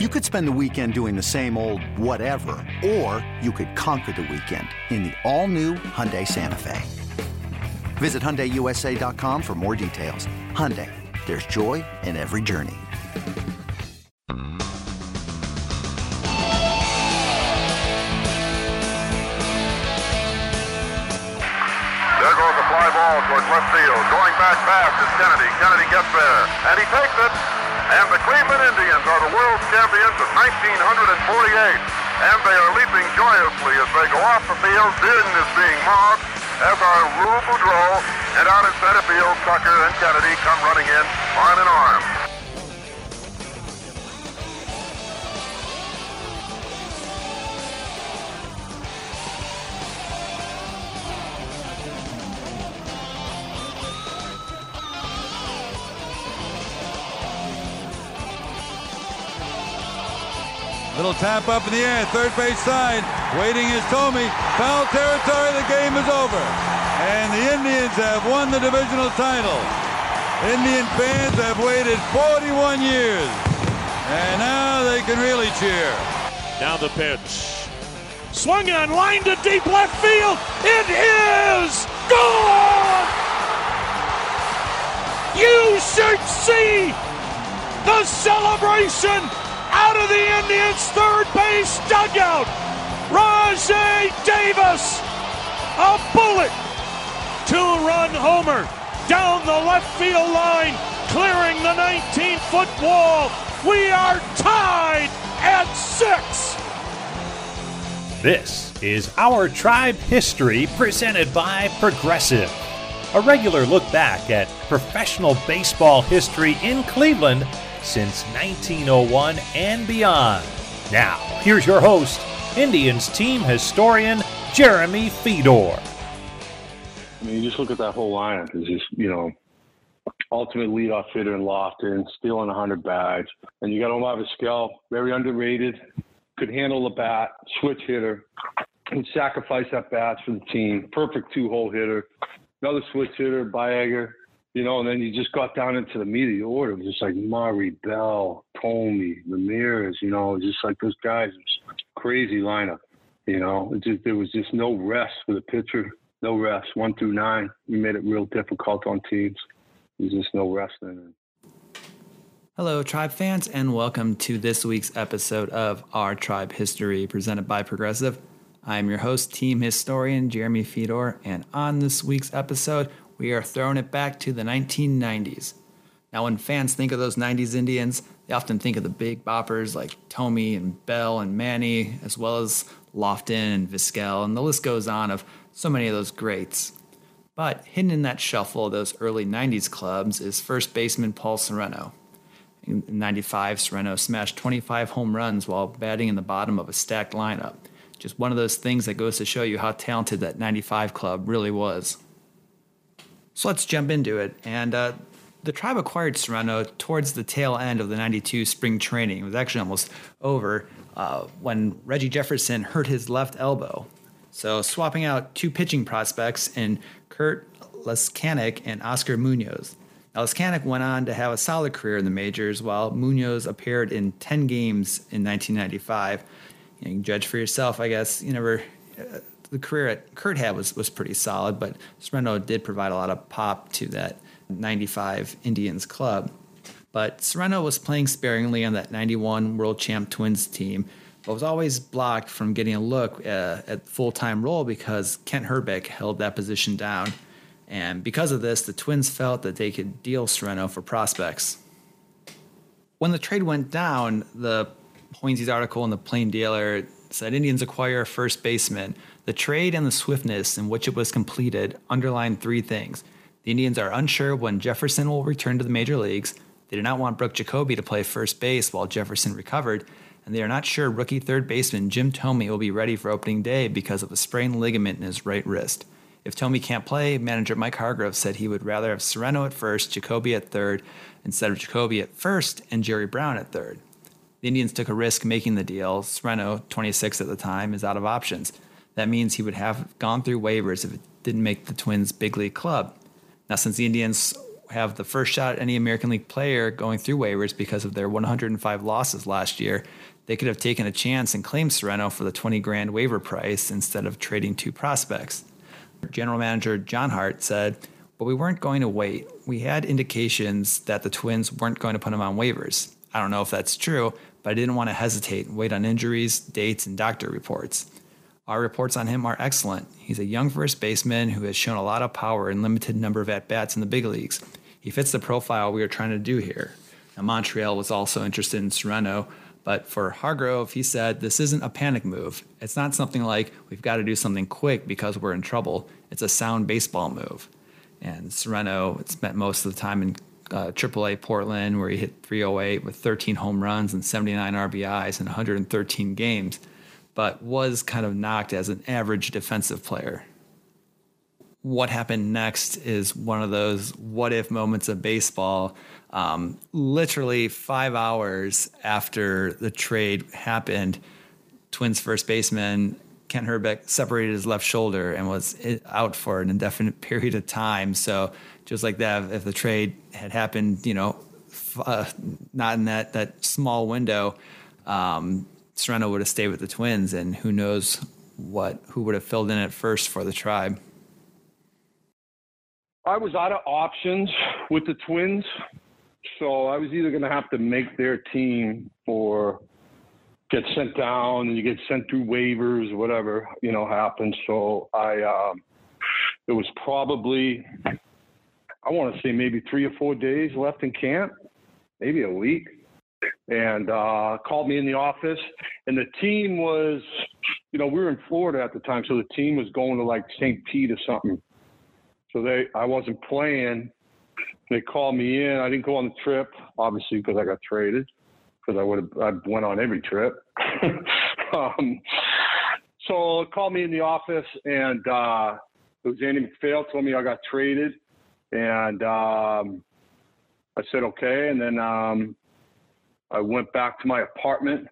You could spend the weekend doing the same old whatever, or you could conquer the weekend in the all-new Hyundai Santa Fe. Visit HyundaiUSA.com for more details. Hyundai, there's joy in every journey. There goes a fly ball towards left field. Going back fast is Kennedy. Kennedy gets there, and he takes it. And the Cleveland Indians are the world champions of 1948. And they are leaping joyously as they go off the field. Din is being mobbed, as are Lou Boudreau. And out in center field, Tucker and Kennedy come running in arm in arm. Little tap up in the air, third base side. Waiting is Thome. Foul territory, the game is over. And the Indians have won the divisional title. Indian fans have waited 41 years. And now they can really cheer. Now the pitch. Swung on, line to deep left field. It is gone! You should see the celebration out of the Indians' third base dugout. Rajay Davis, a bullet, two-run homer down the left field line, clearing the 19-foot wall. We are tied at six. This is Our Tribe History presented by Progressive. A regular look back at professional baseball history in Cleveland since 1901 and beyond. Now, here's your host, Indians team historian Jeremy Fedor. I mean, you just look at that whole lineup. It's just, you know, ultimate leadoff hitter in Lofton, stealing 100 bags. And you got Omar Vizquel, very underrated, could handle the bat, switch hitter, and sacrifice at bats for the team. Perfect two-hole hitter. Another switch hitter, Baerga. You know, and then you just got down into the the order, It was just like Murray, Bell, Thome, Ramirez, you know, just like those guys. crazy lineup. You know, it just, there was just no rest for the pitcher, no rest. One through nine, we made it real difficult on teams. There's just no rest in it. Hello, Tribe fans, and welcome to this week's episode of Our Tribe History presented by Progressive. I'm your host, team historian Jeremy Fedor, and on this week's episode, we are throwing it back to the 1990s. Now, when fans think of those 90s Indians, they often think of the big boppers like Thome and Bell and Manny, as well as Lofton and Vizquel, and the list goes on of so many of those greats. But hidden in that shuffle of those early 90s clubs is first baseman Paul Sorrento. In 95, Sorrento smashed 25 home runs while batting in the bottom of a stacked lineup. Just one of those things that goes to show you how talented that 95 club really was. So let's jump into it. And uh, the tribe acquired Sorrento towards the tail end of the 92 spring training. It was actually almost over uh, when Reggie Jefferson hurt his left elbow. So swapping out two pitching prospects in Curt Leskanic and Oscar Munoz. Now, Leskanic went on to have a solid career in the majors, while Munoz appeared in 10 games in 1995. You, you can judge for yourself, I guess. You never, uh, the career at Curt had was, was pretty solid, but Sorrento did provide a lot of pop to that 95 Indians club. But Sorrento was playing sparingly on that 91 World Champ Twins team, but was always blocked from getting a look uh, at full time role because Kent Hrbek held that position down. And because of this, the Twins felt that they could deal Sorrento for prospects. When the trade went down, the Hoynes's article in the Plain Dealer said Indians acquire a first baseman. The trade and the swiftness in which it was completed underlined three things. The Indians are unsure when Jefferson will return to the major leagues. They do not want Brook Jacoby to play first base while Jefferson recovered, and they are not sure rookie third baseman Jim Thome will be ready for opening day because of a sprained ligament in his right wrist. If Thome can't play, manager Mike Hargrove said he would rather have Sorrento at first, Jacoby at third, instead of Jacoby at first and Jerry Brown at third. The Indians took a risk making the deal. Sorrento, 26 at the time, is out of options. That means he would have gone through waivers if it didn't make the Twins' big league club. Now, since the Indians have the first shot at any American League player going through waivers because of their 105 losses last year. They could have taken a chance and claimed Sorrento for the 20 grand waiver price instead of trading two prospects. General manager John Hart said, but we weren't going to wait. We had indications that the Twins weren't going to put him on waivers. I don't know if that's true, but I didn't want to hesitate and wait on injuries, dates, and doctor reports. Our reports on him are excellent. He's a young first baseman who has shown a lot of power and limited number of at bats in the big leagues. He fits the profile we are trying to do here. Now, Montreal was also interested in Sorrento, but for Hargrove, he said this isn't a panic move. It's not something like we've got to do something quick because we're in trouble. It's a sound baseball move. And Sorrento spent most of the time in uh, AAA Portland, where he hit 308 with 13 home runs and 79 RBIs in 113 games but was kind of knocked as an average defensive player. What happened next is one of those what if moments of baseball. Um, literally five hours after the trade happened, Twins first baseman Kent Hrbek separated his left shoulder and was out for an indefinite period of time. So just like that, if the trade had happened, you know, uh, not in that that small window, um, Sorrento would have stayed with the Twins, and who knows what who would have filled in at first for the tribe. I was out of options with the Twins, so I was either going to have to make their team or get sent down, and you get sent through waivers, whatever you know happens. So I, um, it was probably, I want to say maybe three or four days left in camp, maybe a week and uh, called me in the office. And the team was, you know, we were in Florida at the time, so the team was going to like St. Pete or something. So they, I wasn't playing. They called me in. I didn't go on the trip, obviously, because I got traded. Because I would have, I went on every trip. um, so called me in the office, and uh, it was Andy MacPhail told me I got traded, and um, I said okay. And then um, I went back to my apartment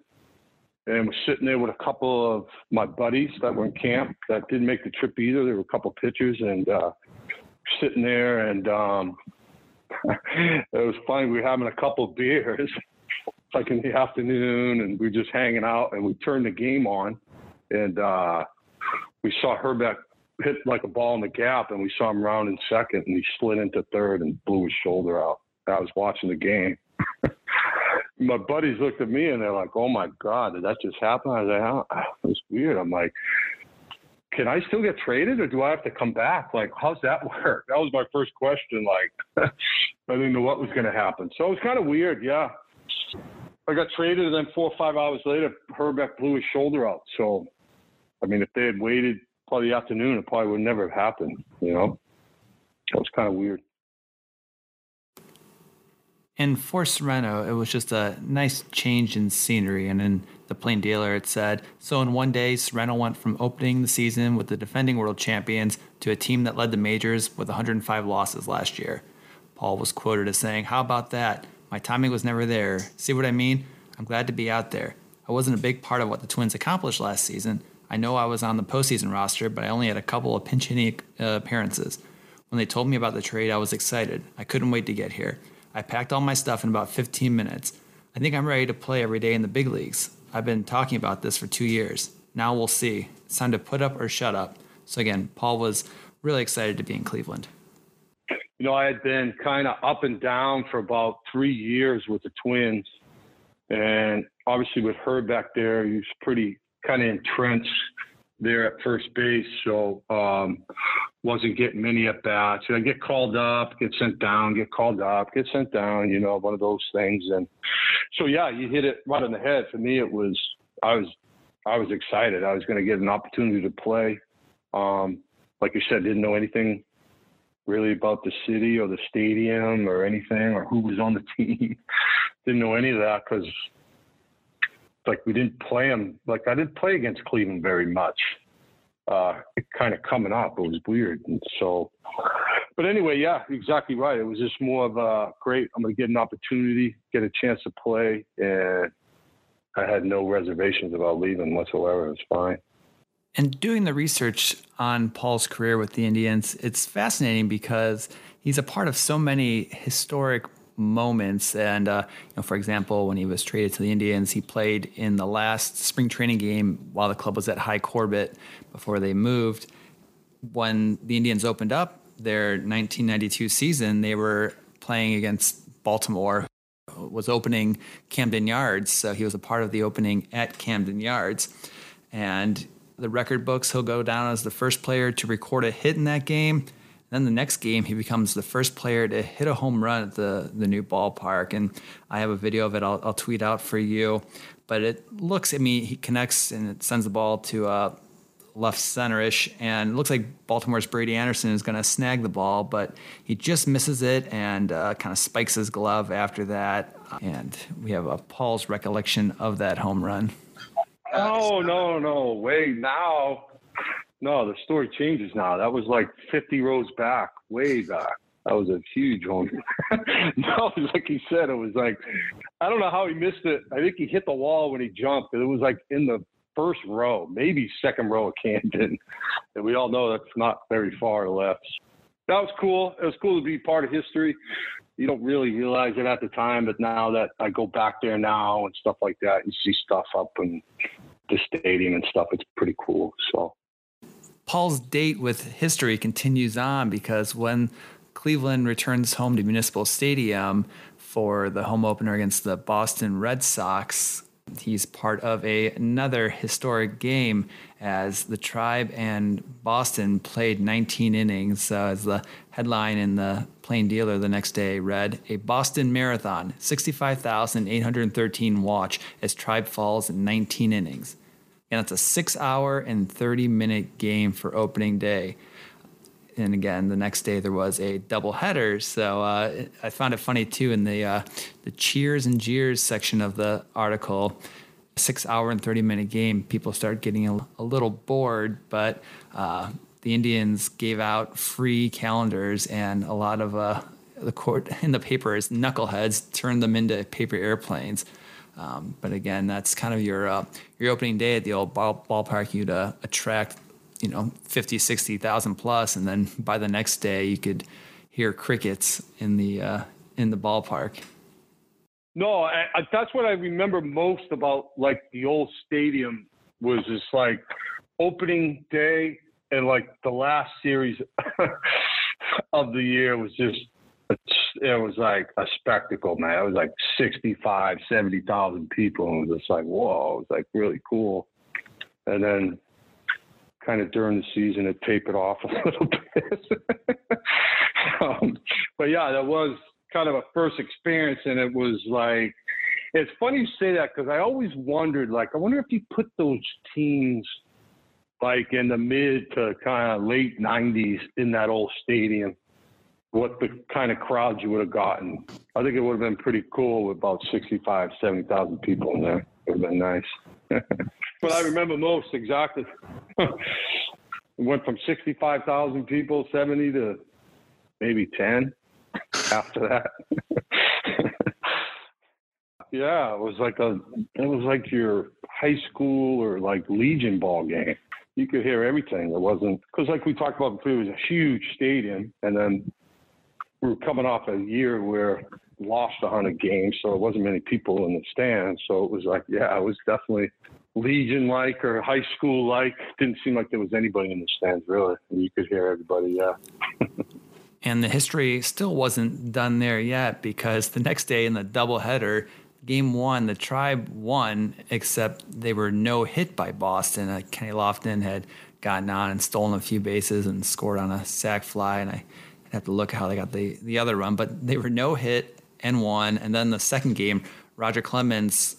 and was sitting there with a couple of my buddies that were in camp that didn't make the trip either. There were a couple pitchers and uh, sitting there and um, it was funny. We were having a couple of beers like in the afternoon and we were just hanging out and we turned the game on and uh, we saw Hrbek hit like a ball in the gap and we saw him round in second and he slid into third and blew his shoulder out. I was watching the game. my buddies looked at me and they're like, "Oh my God, did that just happen?" I was like, oh, "It was weird." I'm like, "Can I still get traded, or do I have to come back? Like, how's that work?" That was my first question. Like, I didn't know what was going to happen, so it was kind of weird. Yeah, I got traded, and then four or five hours later, Hrbek blew his shoulder out. So, I mean, if they had waited probably the afternoon, it probably would never have happened. You know, that was kind of weird. And for Sorrento, it was just a nice change in scenery. And in the Plain Dealer, it said So, in one day, Sorrento went from opening the season with the defending world champions to a team that led the majors with 105 losses last year. Paul was quoted as saying, How about that? My timing was never there. See what I mean? I'm glad to be out there. I wasn't a big part of what the Twins accomplished last season. I know I was on the postseason roster, but I only had a couple of pinch hitting uh, appearances. When they told me about the trade, I was excited. I couldn't wait to get here. I packed all my stuff in about 15 minutes. I think I'm ready to play every day in the big leagues. I've been talking about this for two years. Now we'll see. It's time to put up or shut up. So, again, Paul was really excited to be in Cleveland. You know, I had been kind of up and down for about three years with the Twins. And obviously, with Hrbek there, he was pretty kind of entrenched there at first base. So, um, wasn't getting many at bats. I get called up, get sent down, get called up, get sent down. You know, one of those things. And so, yeah, you hit it right on the head. For me, it was I was I was excited. I was going to get an opportunity to play. Um, like you said, didn't know anything really about the city or the stadium or anything or who was on the team. didn't know any of that because like we didn't play them. Like I didn't play against Cleveland very much uh, kind of coming up. It was weird. And so, but anyway, yeah, exactly right. It was just more of a great, I'm to get an opportunity, get a chance to play. And I had no reservations about leaving whatsoever. It was fine. And doing the research on Paul's career with the Indians, it's fascinating because he's a part of so many historic moments. And, uh, you know, for example, when he was traded to the Indians, he played in the last spring training game while the club was at Hi Corbett before they moved. When the Indians opened up their 1992 season, they were playing against Baltimore, was opening Camden Yards. So he was a part of the opening at Camden Yards. And the record books, he'll go down as the first player to record a hit in that game. Then the next game, he becomes the first player to hit a home run at the, the new ballpark. And I have a video of it I'll, I'll tweet out for you. But it looks, I mean, he connects and it sends the ball to uh, left centerish. And it looks like Baltimore's Brady Anderson is going to snag the ball, but he just misses it and uh, kind of spikes his glove after that. And we have a Paul's recollection of that home run. Oh no, no, wait now. No, the story changes now. That was like 50 rows back, way back. That was a huge home. no, like he said, it was like I don't know how he missed it. I think he hit the wall when he jumped. It was like in the first row, maybe second row of Camden. And we all know that's not very far left. That was cool. It was cool to be part of history. You don't really realize it at the time, but now that I go back there now and stuff like that, you see stuff up in the stadium and stuff. It's pretty cool. So Paul's date with history continues on because when Cleveland returns home to Municipal Stadium for the home opener against the Boston Red Sox, he's part of a, another historic game as the Tribe and Boston played 19 innings. Uh, as the headline in the Plain Dealer the next day read, "A Boston Marathon, 65,813 watch as Tribe falls in 19 innings." And it's a six-hour and 30-minute game for opening day. And again the next day there was a double header so uh, i found it funny too in the uh, the cheers and jeers section of the article. Six hour and 30 minute game people start getting a, a little bored but uh, the indians gave out free calendars and a lot of uh, the court in the papers knuckleheads turned them into paper airplanes um, but again, that's kind of your uh, your opening day at the old ball, ballpark. You'd uh, attract you know 50 60,000 plus and then by the next day you could hear crickets in the uh, in the ballpark no I, I, that's what i remember most about like the old stadium was just like opening day and like the last series of the year was just it was like a spectacle man it was like 65 70,000 people and it was just like whoa it was like really cool and then kind of during the season it tapered off a little bit. um, but yeah, that was kind of a first experience, and it was like it's funny you say that because I always wondered, like, I wonder if you put those teams like in the mid to kind of late '90s in that old stadium, what the kind of crowds you would have gotten. I think it would have been pretty cool with about 65, 70,000 people in there. It would have been nice. but I remember most exactly. it went from 65,000 people, 70 to maybe 10 after that. yeah, it was like a, it was like your high school or like Legion ball game. You could hear everything. It wasn't because, like we talked about before, it was a huge stadium, and then we were coming off a year where lost 100 games, so it wasn't many people in the stands. So it was like, yeah, it was definitely Legion like or high school like. Didn't seem like there was anybody in the stands really. You could hear everybody, yeah. and the history still wasn't done there yet because the next day in the doubleheader, game one, the tribe won, except they were no hit by Boston. Uh, Kenny Lofton had gotten on and stolen a few bases and scored on a sac fly. And I have to look how they got the, the other run, but they were no hit and won. And then the second game, Roger Clemens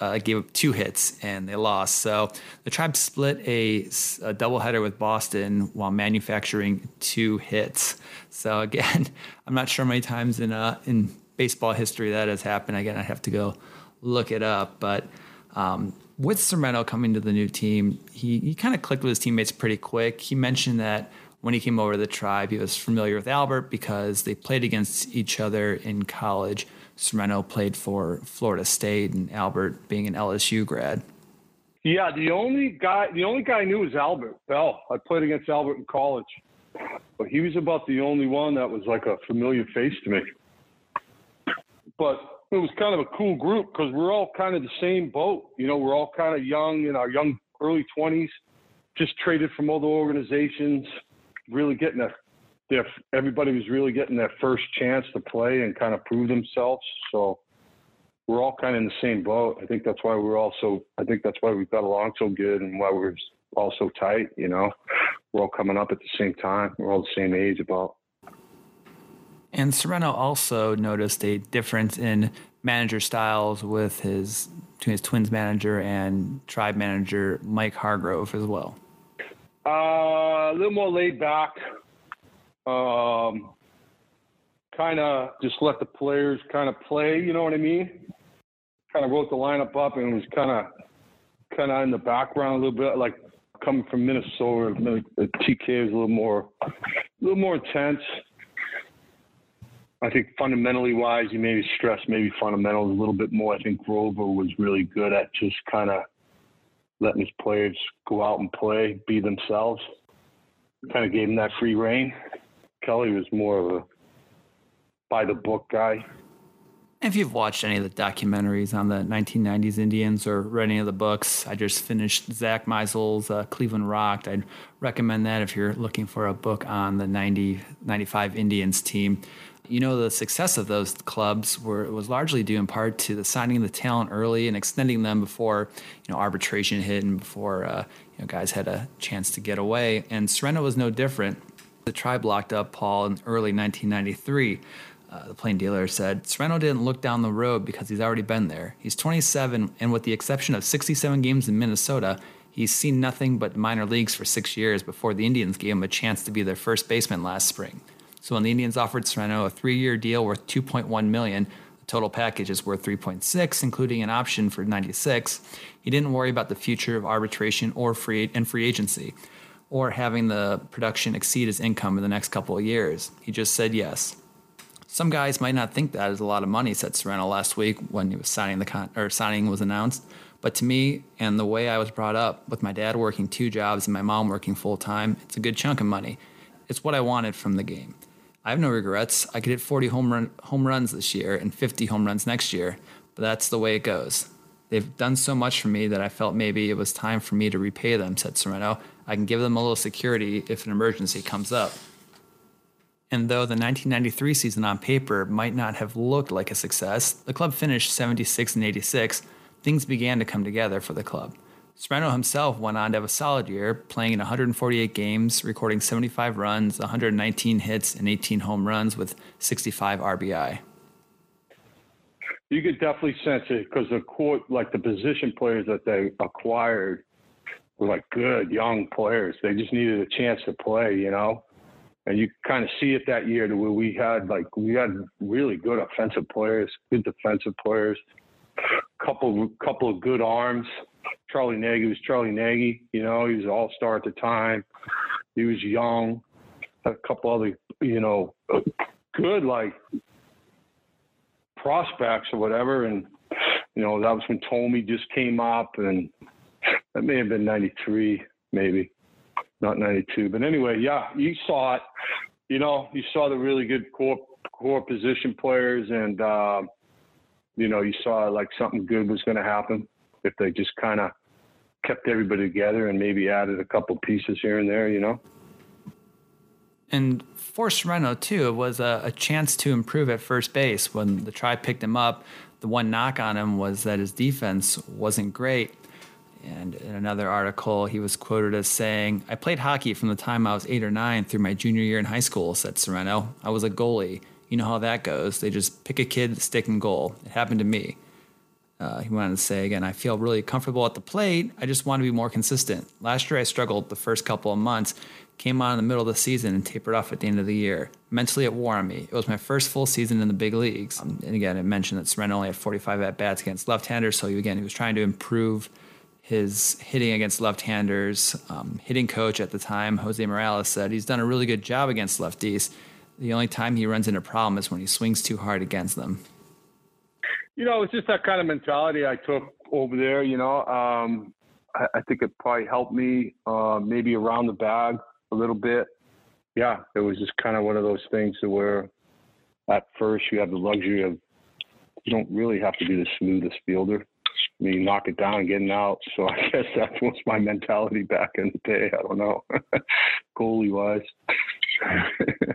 uh, gave up two hits and they lost. So the Tribe split a, a doubleheader with Boston while manufacturing two hits. So again, I'm not sure how many times in uh, in baseball history that has happened. Again, I have to go look it up. But um, with Sorrento coming to the new team, he, he kind of clicked with his teammates pretty quick. He mentioned that when he came over to the tribe, he was familiar with Albert because they played against each other in college. Sorrento played for Florida State, and Albert being an LSU grad. Yeah, the only guy, the only guy I knew was Albert Belle. I played against Albert in college, but he was about the only one that was like a familiar face to me. But it was kind of a cool group because we're all kind of the same boat. You know, we're all kind of young in our young early twenties, just traded from other organizations, really getting a their everybody was really getting their first chance to play and kind of prove themselves. So we're all kind of in the same boat. I think that's why we're all so. I think that's why we've got along so good and why we're all so tight. You know, we're all coming up at the same time. We're all the same age about. And Sorrento also noticed a difference in manager styles with his between his Twins manager and Tribe manager Mike Hargrove as well. Uh, a little more laid back. Um, kind of just let the players kind of play. You know what I mean? kind of wrote the lineup up and was kind of kind of in the background a little bit, like coming from Minnesota. TK is a little more a little more intense. I think fundamentally wise, you maybe stress maybe fundamentals a little bit more. I think Grover was really good at just kind of letting his players go out and play, be themselves. Kind of gave him that free reign. Kelly was more of a by the book guy. If you've watched any of the documentaries on the 1990s Indians or read any of the books, I just finished Zack Meisel's uh, Cleveland Rocked. I'd recommend that if you're looking for a book on the 90, 95 Indians team. You know, the success of those clubs were was largely due in part to the signing of the talent early and extending them before you know arbitration hit and before uh, you know guys had a chance to get away. And Sorrento was no different. The tribe locked up Paul in early 1993 uh, the plain dealer said, Sorrento didn't look down the road because he's already been there. He's 27, and with the exception of 67 games in Minnesota, he's seen nothing but minor leagues for six years before the Indians gave him a chance to be their first baseman last spring. So when the Indians offered Sorrento a three-year deal worth 2.1 million, the total package is worth 3.6, including an option for 96. He didn't worry about the future of arbitration or free and free agency, or having the production exceed his income in the next couple of years. He just said yes. Some guys might not think that is a lot of money, said Sorrento last week when he was signing the con- or signing was announced. But to me, and the way I was brought up, with my dad working two jobs and my mom working full time, it's a good chunk of money. It's what I wanted from the game. I have no regrets. I could hit 40 home run home runs this year and 50 home runs next year, but that's the way it goes. They've done so much for me that I felt maybe it was time for me to repay them, said Sorrento. I can give them a little security if an emergency comes up. And though the 1993 season on paper might not have looked like a success, the club finished 76 and 86. Things began to come together for the club. Sorrento himself went on to have a solid year, playing in 148 games, recording 75 runs, 119 hits, and 18 home runs with 65 RBI. You could definitely sense it because the court, like the position players that they acquired, were like good young players. They just needed a chance to play, you know and you kind of see it that year to where we had like we had really good offensive players, good defensive players, couple couple of good arms. Charlie Nagy was Charlie Nagy, you know, he was an all star at the time. He was young. A couple other, you know, good like prospects or whatever, and you know that was when Thome just came up, and that may have been '93, maybe not 92. But anyway, yeah, you saw it. You know, you saw the really good core core position players, and uh, you know, you saw like something good was going to happen if they just kind of kept everybody together and maybe added a couple pieces here and there. You know. And for Sorrento too, it was a, a chance to improve at first base. When the Tribe picked him up, the one knock on him was that his defense wasn't great. And in another article, he was quoted as saying, I played hockey from the time I was eight or nine through my junior year in high school, said Sorrento. I was a goalie. You know how that goes. They just pick a kid, stick and goal. It happened to me. Uh, he wanted to say again, I feel really comfortable at the plate. I just want to be more consistent. Last year, I struggled the first couple of months, came on in the middle of the season, and tapered off at the end of the year. Mentally, it wore on me. It was my first full season in the big leagues. Um, and again, it mentioned that Sorrento only had 45 at bats against left handers, so again, he was trying to improve his hitting against left-handers. Um, hitting coach at the time, Jose Morales, said he's done a really good job against lefties. The only time he runs into a problem is when he swings too hard against them. You know, it's just that kind of mentality I took over there. You know, um, I, I think it probably helped me uh, maybe around the bag a little bit. Yeah, it was just kind of one of those things where at first you have the luxury of you don't really have to be the smoothest fielder. I mean, you knock it down, getting out. So I guess that was my mentality back in the day. I don't know, goalie wise.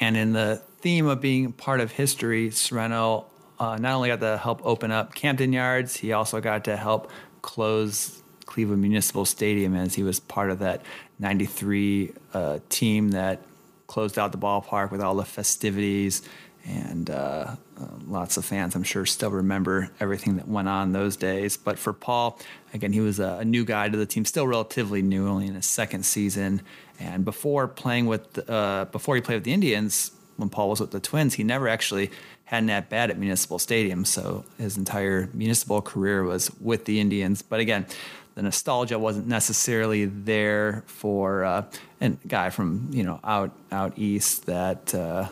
and in the theme of being part of history, Sorrento uh, not only got to help open up Camden Yards, he also got to help close Cleveland Municipal Stadium as he was part of that 93 uh, team that closed out the ballpark with all the festivities and uh, uh, lots of fans, I'm sure, still remember everything that went on those days. But for Paul, again, he was a, a, new guy to the team, still relatively new, only in his second season. And before playing with, uh, before he played with the Indians, when Paul was with the Twins, he never actually had an at bat at Municipal Stadium. So his entire municipal career was with the Indians. But again, the nostalgia wasn't necessarily there for uh, a guy from you know out out east that uh,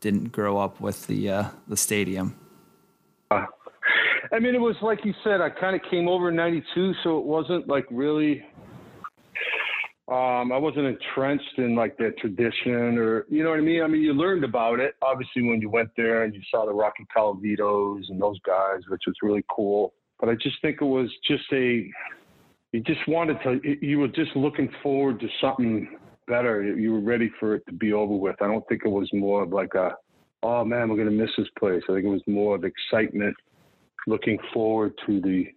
didn't grow up with the uh, the stadium. I mean, it was like you said. I kind of came over in '92, so it wasn't like really. Um, I wasn't entrenched in like that tradition, or you know what I mean. I mean, you learned about it obviously when you went there and you saw the Rocky Colavito's and those guys, which was really cool. But I just think it was just a. You just wanted to. You were just looking forward to something better. You were ready for it to be over with. I don't think it was more of like a, oh man, we're going to miss this place. I think it was more of excitement, looking forward to the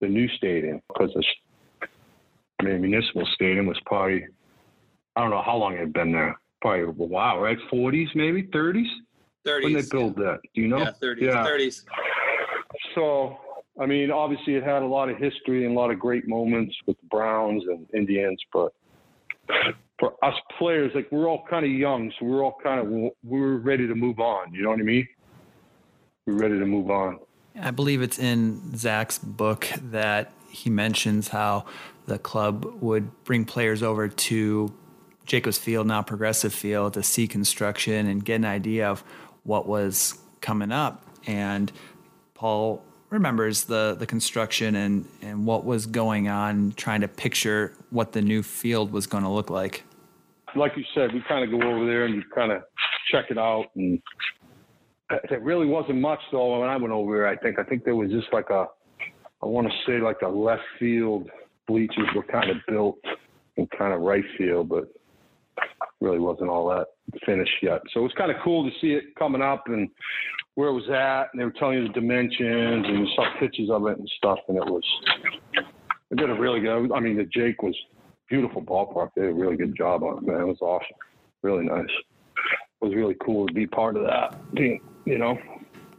the new stadium because the I mean, municipal stadium was probably I don't know how long it had been there. Probably a while, right? 40s, maybe 30s. 30s. When they built yeah. that, do you know? Yeah, 30s. Yeah. 30s. So I mean, obviously, it had a lot of history and a lot of great moments with the Browns and Indians, but for us players, like we're all kind of young, so we're all kind of we're ready to move on. You know what I mean? We're ready to move on. I believe it's in Zach's book that he mentions how the club would bring players over to Jacobs Field, now Progressive Field, to see construction and get an idea of what was coming up. And Paul remembers the the construction and and what was going on, trying to picture what the new field was going to look like. Like you said, we kind of go over there and you kind of check it out, and it really wasn't much though when I went over there. I think I think there was just like a, I want to say like a left field bleachers were kind of built in kind of right field, but really wasn't all that finished yet. So it was kind of cool to see it coming up and where it was at, and they were telling you the dimensions, and you saw pictures of it and stuff, and it was. They did a really good. I mean, the Jake was beautiful ballpark. They did a really good job on it, man. It was awesome, really nice. It was really cool to be part of that. You know.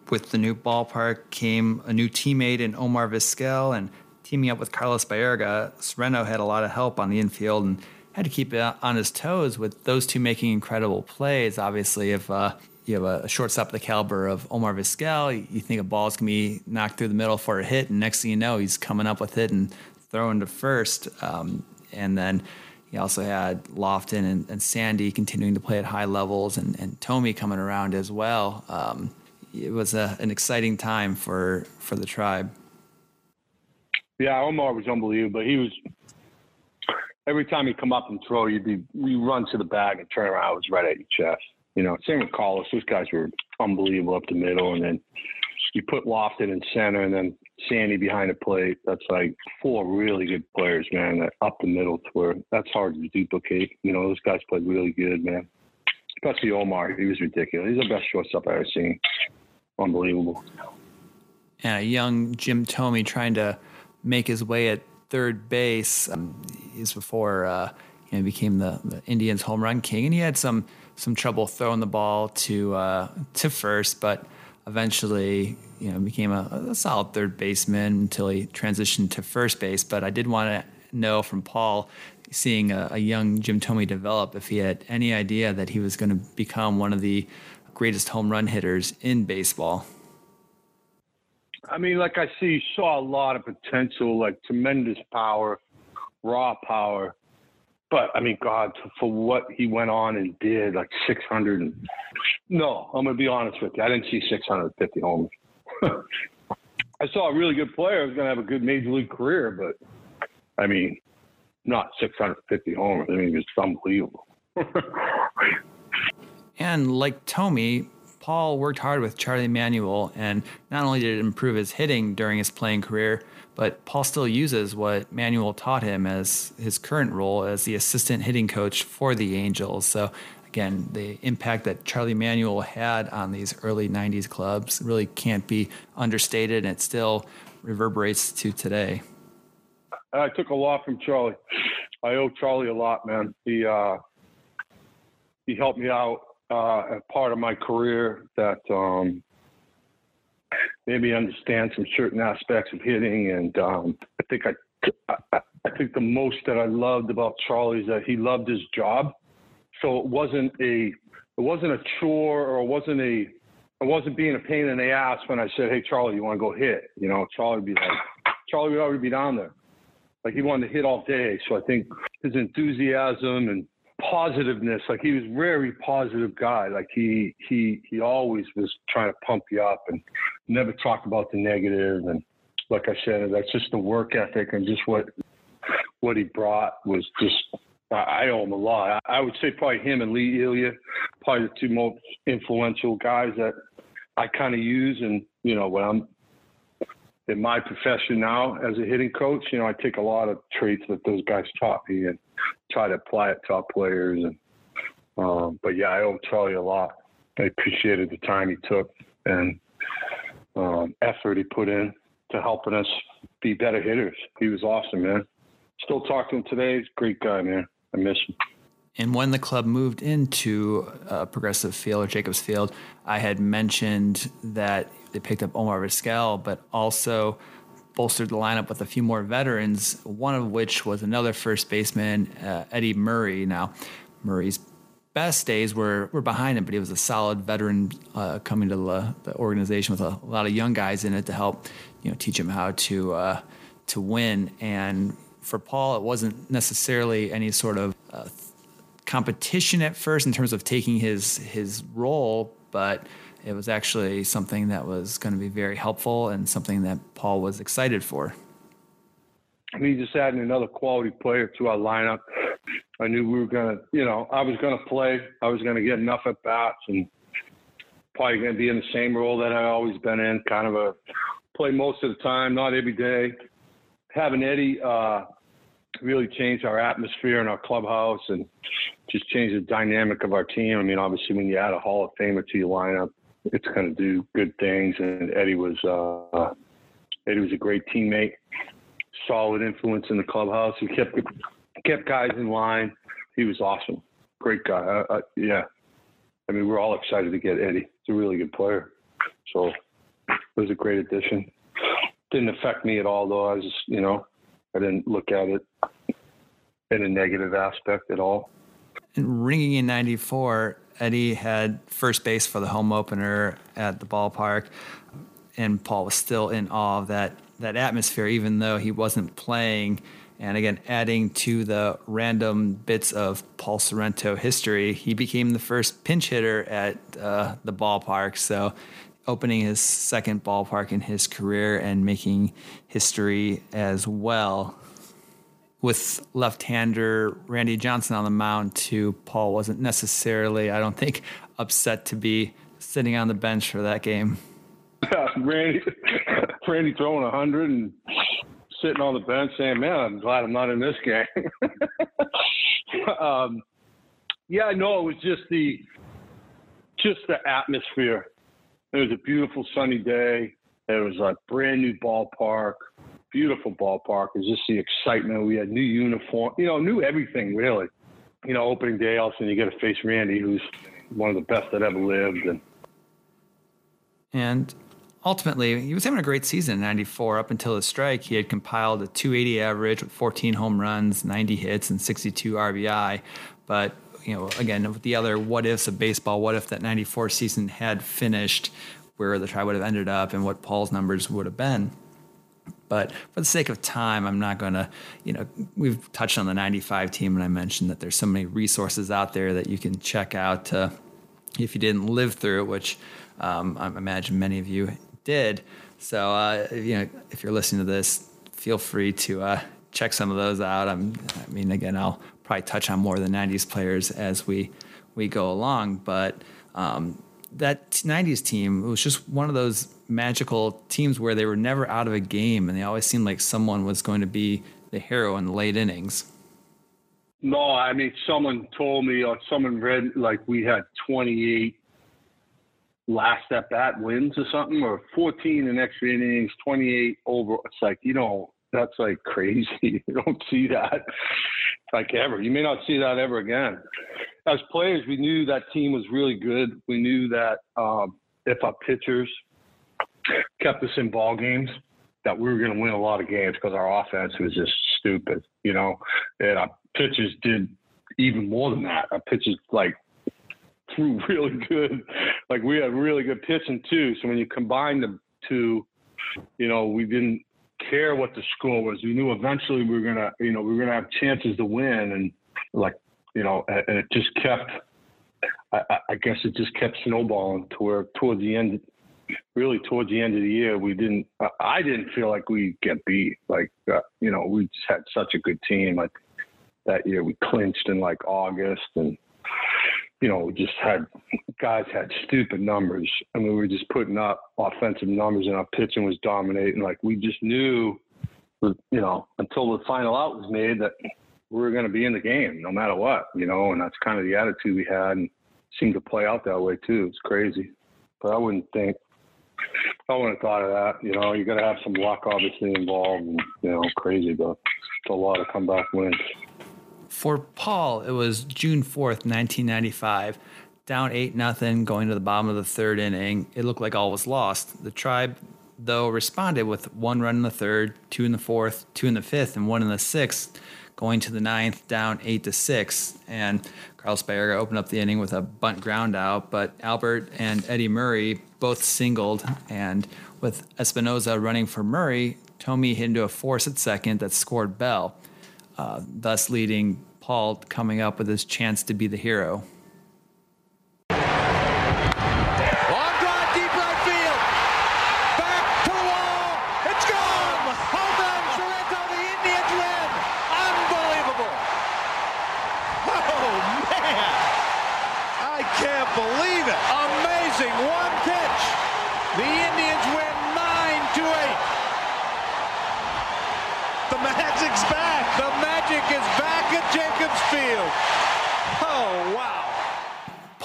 With the new ballpark came a new teammate in Omar Vizquel, and teaming up with Carlos Baerga, Sereno had a lot of help on the infield and had to keep on his toes with those two making incredible plays. Obviously, if uh, you have a, shortstop of the caliber of Omar Vizquel, you think a ball's gonna be knocked through the middle for a hit, and next thing you know, he's coming up with it and throwing to first. Um, and then he also had Lofton and, and, Sandy continuing to play at high levels, and, and Thome coming around as well. Um, it was a, an exciting time for for the tribe. Yeah, Omar was unbelievable. But he was every time he'd come up and throw, you'd be you run to the bag and turn around, it was right at your chest. You know, same with Carlos. Those guys were unbelievable up the middle, and then you put Lofton in center, and then Sandy behind the plate. That's like four really good players, man. That up the middle to where that's hard to duplicate. You know, those guys played really good, man. Especially Omar, he was ridiculous. He's the best shortstop I've ever seen. Unbelievable. Yeah, young Jim Thome trying to make his way at third base. Um, he's before uh, you know, became the, the Indians home run king, and he had some some trouble throwing the ball to uh, to first, but eventually you know became a, a, solid third baseman until he transitioned to first base. But I did want to know from Paul, seeing a, a young Jim Thome develop, if he had any idea that he was going to become one of the greatest home run hitters in baseball. I mean, like I see, saw a lot of potential, like tremendous power, raw power. But I mean, God, for what he went on and did, like 600. And, no, I'm gonna be honest with you. I didn't see 650 homers. I saw a really good player. Going to have a good major league career, but I mean, not 650 homers. I mean, it's unbelievable. and like Thome, Paul worked hard with Charlie Manuel, and not only did it improve his hitting during his playing career, but Paul still uses what Manuel taught him as his current role as the assistant hitting coach for the Angels. So again, the impact that Charlie Manuel had on these early 90s clubs really can't be understated, and it still reverberates to today. I took a lot from Charlie. I owe Charlie a lot, man. He uh, he helped me out uh, a part of my career that um, made me understand some certain aspects of hitting. And um, I think I, I, I think the most that I loved about Charlie is that he loved his job. So it wasn't a it wasn't a chore or it wasn't a I wasn't being a pain in the ass when I said, "Hey, Charlie, you want to go hit?" You know, Charlie would be like, Charlie would already be down there, like he wanted to hit all day. So I think his enthusiasm and positiveness. Like he was very positive guy. Like he he he always was trying to pump you up and never talked about the negative. And like I said, that's just the work ethic and just what what he brought was just. I owe him a lot. I would say probably him and Lee Elia, probably the two most influential guys that I kind of use. And you know, when I'm in my profession now as a hitting coach, you know, I take a lot of traits that those guys taught me and try to apply it to our players. And um, but yeah, I owe Charlie a lot. I appreciated the time he took and um, effort he put in to helping us be better hitters. He was awesome, man. Still talk to him today. He's a great guy, man. I miss him. And when the club moved into Progressive Field or Jacobs Field, I had mentioned that they picked up Omar Vizquel, but also bolstered the lineup with a few more veterans, one of which was another first baseman, uh, Eddie Murray. Now, Murray's best days were, were behind him, but he was a solid veteran uh, coming to the, the, organization with a, a, lot of young guys in it to help, you know, teach him how to uh, to win. And for Paul, it wasn't necessarily any sort of uh, competition at first in terms of taking his his role, but it was actually something that was going to be very helpful and something that Paul was excited for. Me just adding another quality player to our lineup. I knew we were going to, you know, I was going to play. I was going to get enough at bats and probably going to be in the same role that I've always been in, kind of a play most of the time, not every day. Having Eddie uh, really changed our atmosphere in our clubhouse and just changed the dynamic of our team. I mean, obviously, when you add a Hall of Famer to your lineup, it's going to do good things. And Eddie was uh, Eddie was a great teammate, solid influence in the clubhouse. He kept kept guys in line. He was awesome, great guy. Yeah, I mean we're all excited to get Eddie. He's a really good player. So it was a great addition. Didn't affect me at all though. I was just, you know, I didn't look at it in a negative aspect at all. And ringing in '94, Eddie had first base for the home opener at the ballpark, and Paul was still in awe of that that atmosphere, even though he wasn't playing. And again, adding to the random bits of Paul Sorrento history, he became the first pinch hitter at uh, the ballpark. So, opening his second ballpark in his career and making history as well with left-hander Randy Johnson on the mound too. Paul wasn't necessarily, I don't think, upset to be sitting on the bench for that game. Randy, Randy throwing hundred and sitting on the bench saying, "Man, I'm glad I'm not in this game." um, yeah, no, it was just the just the atmosphere. It was a beautiful sunny day. It was a brand new ballpark beautiful ballpark. Was just the excitement. We had new uniform, you know, new everything really. You know, opening day, all of a sudden you get to face Randy, who's one of the best that ever lived, and and ultimately he was having a great season in 94 up until the strike he had compiled a 280 average with 14 home runs 90 hits and 62 rbi but you know again with the other what ifs of baseball what if that 94 season had finished where the tribe would have ended up and what paul's numbers would have been but for the sake of time, I'm not going to, you know, we've touched on the 95 team and I mentioned that there's so many resources out there that you can check out to, if you didn't live through it, which um, I imagine many of you did. So, uh, you know, if you're listening to this, feel free to uh, check some of those out. I'm, I mean, again, I'll probably touch on more of the 90s players as we, we go along, but um, that 90s team was just one of those magical teams where they were never out of a game and they always seemed like someone was going to be the hero in the late innings. No, I mean, someone told me or someone read like we had 28 last at bat wins or something, or 14 in extra innings, 28 over. It's like, you know, that's like crazy. you don't see that like ever. You may not see that ever again. As players, we knew that team was really good. We knew that um, if our pitchers kept us in ball games, that we were going to win a lot of games because our offense was just stupid, you know. And our pitchers did even more than that. Our pitchers like threw really good. Like we had really good pitching too. So when you combine the two, you know, we didn't care what the score was. We knew eventually we were gonna, you know, we were gonna have chances to win, and like, you know, and it just kept. I, I guess it just kept snowballing to where towards the end, really towards the end of the year, we didn't. I didn't feel like we get beat. Like, uh, you know, we just had such a good team. Like that year, we clinched in like August, and you know, we just had guys had stupid numbers. I mean, we were just putting up offensive numbers, and our pitching was dominating. Like we just knew, you know, until the final out was made that we were going to be in the game no matter what, you know. And that's kind of the attitude we had, and seemed to play out that way too. It's crazy, but I wouldn't think. I wouldn't have thought of that. You know, you got to have some luck obviously involved, and you know, crazy, but it's a lot of comeback wins. For Paul, it was June 4th, 1995. Down 8 nothing, going to the bottom of the third inning. It looked like all was lost. The tribe, though, responded with one run in the third, two in the fourth, two in the fifth, and one in the sixth, going to the ninth, down 8 to 6. And Carlos Baerga opened up the inning with a bunt ground out, but Albert and Eddie Murray both singled. And with Espinoza running for Murray, Thome hit into a force at second that scored Belle uh, thus leading Paul coming up with his chance to be the hero. Long drive, deep right field. Back to the wall. It's gone. Home run, Sorrento. The Indians win. Unbelievable. Oh, man. I can't believe it. Amazing. One pitch. The Indians win 9 to 8. The Magic's back. The Magic is back at Jacobs Field. Oh, wow.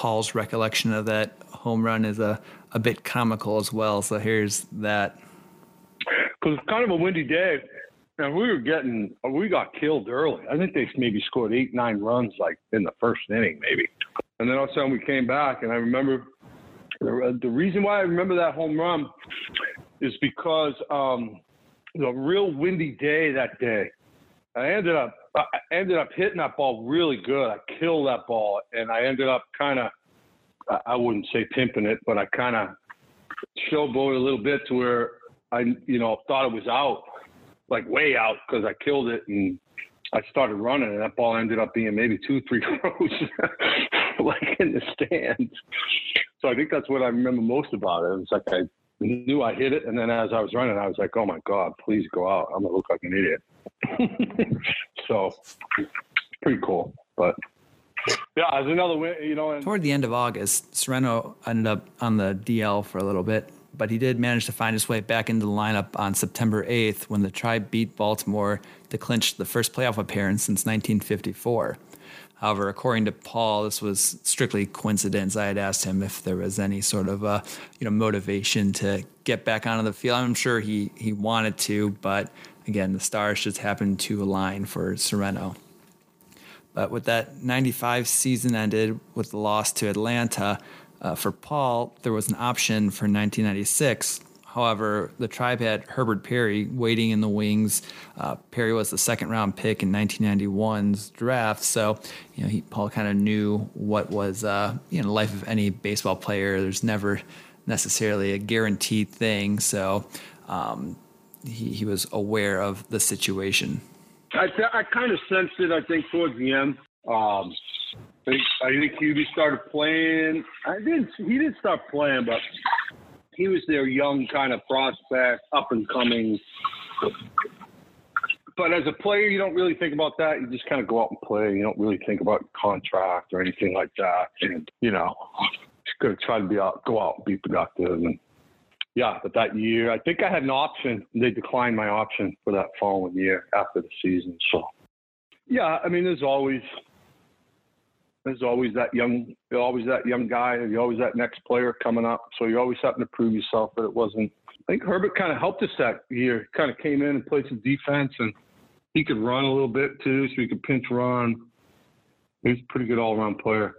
Paul's recollection of that home run is a, a bit comical as well. So here's that. Because it's kind of a windy day, and we were getting, we got killed early. I think they maybe scored eight, nine runs like in the first inning, maybe. And then all of a sudden we came back, and I remember the, the reason why I remember that home run is because um, it was a real windy day that day. I ended up I ended up hitting that ball really good. I killed that ball, and I ended up kind of I wouldn't say pimping it, but I kind of showboated a little bit to where I you know thought it was out, like way out because I killed it and I started running, and that ball ended up being maybe two three rows like in the stands. So I think that's what I remember most about it. It was like I knew I hit it, and then as I was running, I was like, "Oh my God, please go out! I'm gonna look like an idiot." so pretty cool, but yeah, as another win, you know. And- Toward the end of August, Sorrento ended up on the DL for a little bit, but he did manage to find his way back into the lineup on September 8th when the Tribe beat Baltimore to clinch the first playoff appearance since 1954. However, according to Paul, this was strictly coincidence. I had asked him if there was any sort of uh, you know motivation to get back onto the field. I'm sure he he wanted to, but again, the stars just happened to align for Sorrento. But with that 95 season ended with the loss to Atlanta, uh, for Paul, there was an option for 1996. However, the tribe had Herbert Perry waiting in the wings. Uh, Perry was the second round pick in 1991's draft, so you know he, Paul kind of knew what was uh, you know life of any baseball player. There's never necessarily a guaranteed thing, so um, he, he was aware of the situation. I, th- I kind of sensed it. I think towards the end. Um, I think, Hubie started playing. I didn't. He didn't start playing, but he was their young kind of prospect, up and coming. But as a player, you don't really think about that. You just kind of go out and play. You don't really think about contract or anything like that. And you know, just gonna try to be out, go out and be productive. And yeah, but that year, I think I had an option. They declined my option for that following year after the season. So yeah, I mean, there's always there's always that young, always that young guy, you're always that next player coming up. So you're always having to prove yourself. But it wasn't. I think Herbert kind of helped us that year. Kind of came in and played some defense, and he could run a little bit too, so he could pinch run. He's a pretty good all-around player.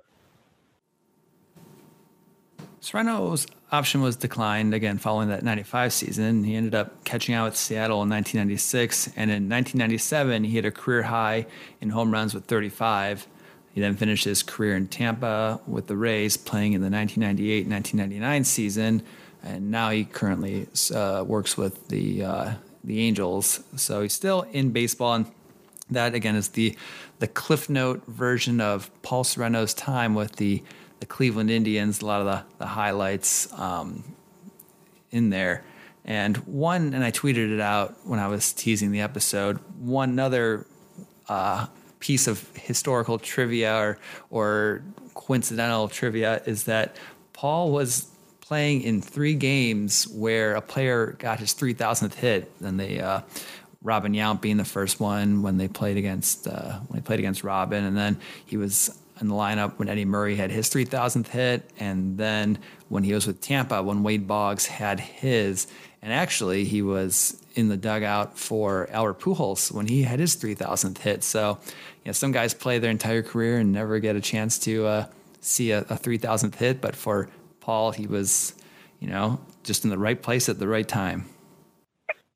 Sorrento's option was declined again following that 95 season. He ended up catching out with Seattle in 1996, and in 1997, he hit a career high in home runs with 35. He then finished his career in Tampa with the Rays, playing in the 1998 1999 season, and now he currently uh, works with the uh, the Angels. So he's still in baseball, and that again is the the Cliff Note version of Paul Sorrento's time with the the Cleveland Indians. A lot of the the highlights um, in there. And one, and I tweeted it out when I was teasing the episode. One other uh, piece of historical trivia or, or coincidental trivia is that Paul was playing in three games where a player got his 3,000th hit. And they, uh, Robin Yount being the first one when they played against uh, when they played against Robin, and then he was in the lineup when Eddie Murray had his 3,000th hit, and then when he was with Tampa when Wade Boggs had his, and actually he was in the dugout for Albert Pujols when he had his 3,000th hit. So, you know, some guys play their entire career and never get a chance to uh, see a, a 3,000th hit, but for Paul, he was, you know, just in the right place at the right time.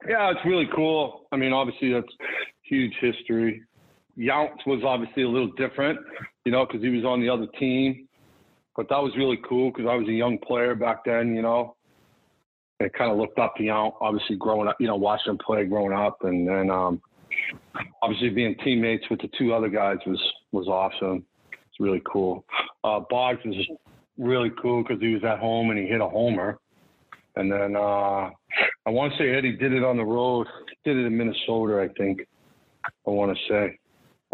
Yeah, it's really cool. I mean, obviously that's huge history. Yount was obviously a little different, you know, because he was on the other team. But that was really cool because I was a young player back then, you know. I kind of looked up to Yount, obviously growing up, you know, watching him play growing up, and then um, obviously being teammates with the two other guys was was awesome. It's really cool. Uh, Boggs was really cool because he was at home and he hit a homer. And then uh, I want to say Eddie did it on the road. Did it in Minnesota, I think. I want to say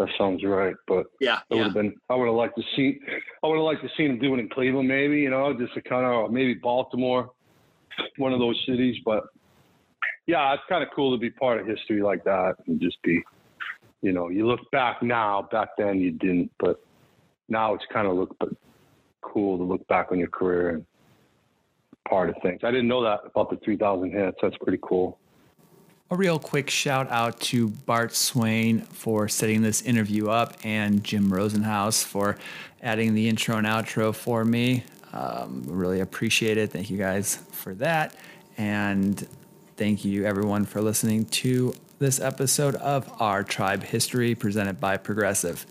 that sounds right, but yeah, it would yeah. have been. I would have liked to see. I would have liked to see him do it in Cleveland, maybe. You know, just to kind of maybe Baltimore, one of those cities. But yeah, it's kind of cool to be part of history like that and just be. You know, you look back now. Back then, you didn't, but now it's kind of look but cool to look back on your career and part of things. I didn't know that about the 3,000 hits. That's pretty cool. A real quick shout out to Bart Swain for setting this interview up and Jim Rosenhaus for adding the intro and outro for me. Um, really appreciate it. Thank you guys for that. And thank you everyone for listening to this episode of Our Tribe History presented by Progressive.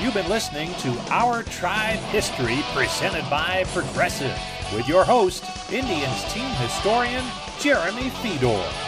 You've been listening to Our Tribe History presented by Progressive with your host, Indians team historian Jeremy Feador.